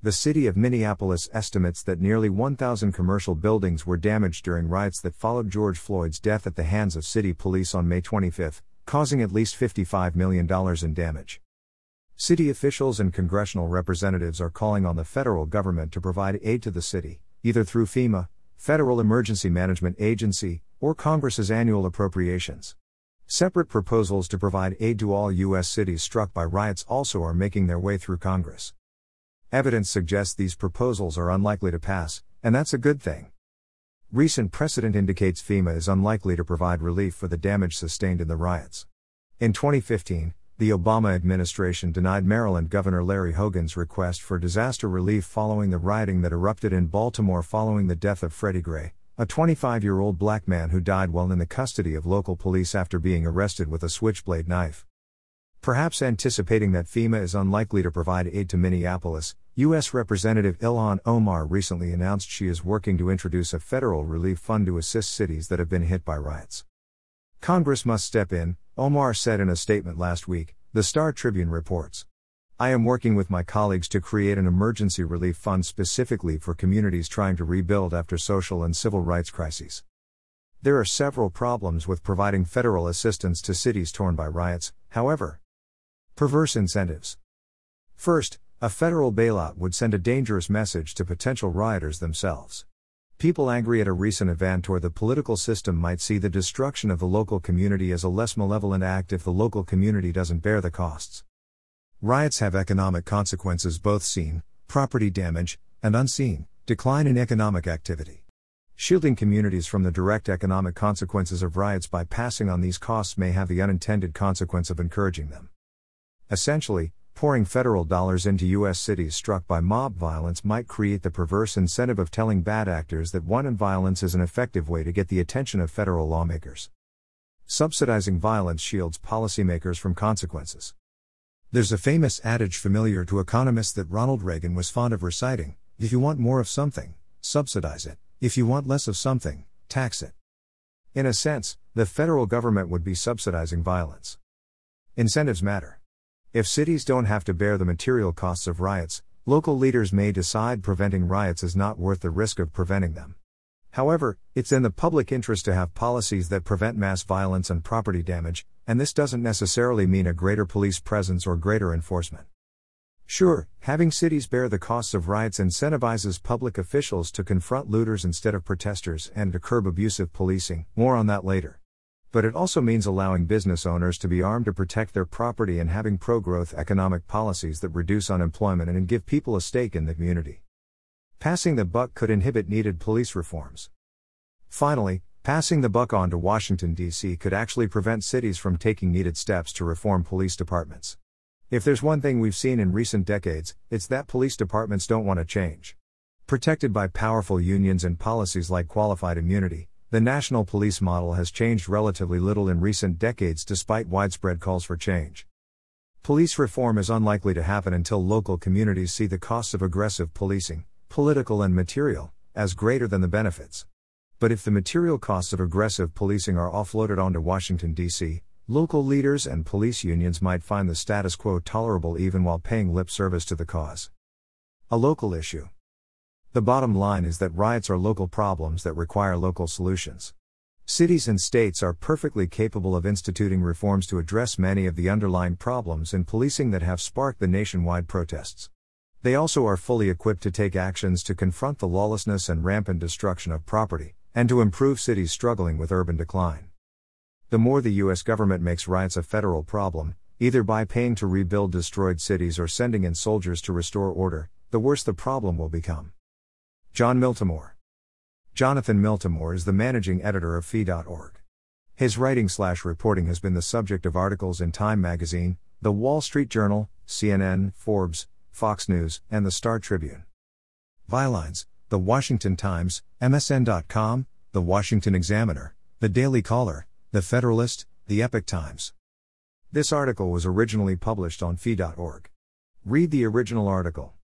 The city of Minneapolis estimates that nearly 1,000 commercial buildings were damaged during riots that followed George Floyd's death at the hands of city police on May 25, causing at least $55 million in damage. City officials and congressional representatives are calling on the federal government to provide aid to the city, either through FEMA, Federal Emergency Management Agency, or Congress's annual appropriations. Separate proposals to provide aid to all U.S. cities struck by riots also are making their way through Congress. Evidence suggests these proposals are unlikely to pass, and that's a good thing. Recent precedent indicates FEMA is unlikely to provide relief for the damage sustained in the riots. In 2015, the Obama administration denied Maryland Governor Larry Hogan's request for disaster relief following the rioting that erupted in Baltimore following the death of Freddie Gray, a 25 year old black man who died while in the custody of local police after being arrested with a switchblade knife. Perhaps anticipating that FEMA is unlikely to provide aid to Minneapolis, U.S. Representative Ilhan Omar recently announced she is working to introduce a federal relief fund to assist cities that have been hit by riots. Congress must step in, Omar said in a statement last week, the Star Tribune reports. I am working with my colleagues to create an emergency relief fund specifically for communities trying to rebuild after social and civil rights crises. There are several problems with providing federal assistance to cities torn by riots, however. Perverse incentives. First, a federal bailout would send a dangerous message to potential rioters themselves. People angry at a recent event or the political system might see the destruction of the local community as a less malevolent act if the local community doesn't bear the costs. Riots have economic consequences both seen, property damage, and unseen, decline in economic activity. Shielding communities from the direct economic consequences of riots by passing on these costs may have the unintended consequence of encouraging them. Essentially, pouring federal dollars into U.S. cities struck by mob violence might create the perverse incentive of telling bad actors that one and violence is an effective way to get the attention of federal lawmakers. Subsidizing violence shields policymakers from consequences. There's a famous adage familiar to economists that Ronald Reagan was fond of reciting if you want more of something, subsidize it. If you want less of something, tax it. In a sense, the federal government would be subsidizing violence. Incentives matter. If cities don't have to bear the material costs of riots, local leaders may decide preventing riots is not worth the risk of preventing them. However, it's in the public interest to have policies that prevent mass violence and property damage, and this doesn't necessarily mean a greater police presence or greater enforcement. Sure, having cities bear the costs of riots incentivizes public officials to confront looters instead of protesters and to curb abusive policing, more on that later. But it also means allowing business owners to be armed to protect their property and having pro growth economic policies that reduce unemployment and give people a stake in the community. Passing the buck could inhibit needed police reforms. Finally, passing the buck on to Washington, D.C. could actually prevent cities from taking needed steps to reform police departments. If there's one thing we've seen in recent decades, it's that police departments don't want to change. Protected by powerful unions and policies like qualified immunity, the national police model has changed relatively little in recent decades despite widespread calls for change. Police reform is unlikely to happen until local communities see the costs of aggressive policing, political and material, as greater than the benefits. But if the material costs of aggressive policing are offloaded onto Washington, D.C., local leaders and police unions might find the status quo tolerable even while paying lip service to the cause. A local issue. The bottom line is that riots are local problems that require local solutions. Cities and states are perfectly capable of instituting reforms to address many of the underlying problems in policing that have sparked the nationwide protests. They also are fully equipped to take actions to confront the lawlessness and rampant destruction of property, and to improve cities struggling with urban decline. The more the US government makes riots a federal problem, either by paying to rebuild destroyed cities or sending in soldiers to restore order, the worse the problem will become. Jon Miltimore. Jonathan Miltimore is the managing editor of Fee.org. His writing slash reporting has been the subject of articles in Time magazine, The Wall Street Journal, CNN, Forbes, Fox News, and the Star Tribune. Bylines The Washington Times, MSN.com, The Washington Examiner, The Daily Caller, The Federalist, The Epoch Times. This article was originally published on Fee.org. Read the original article.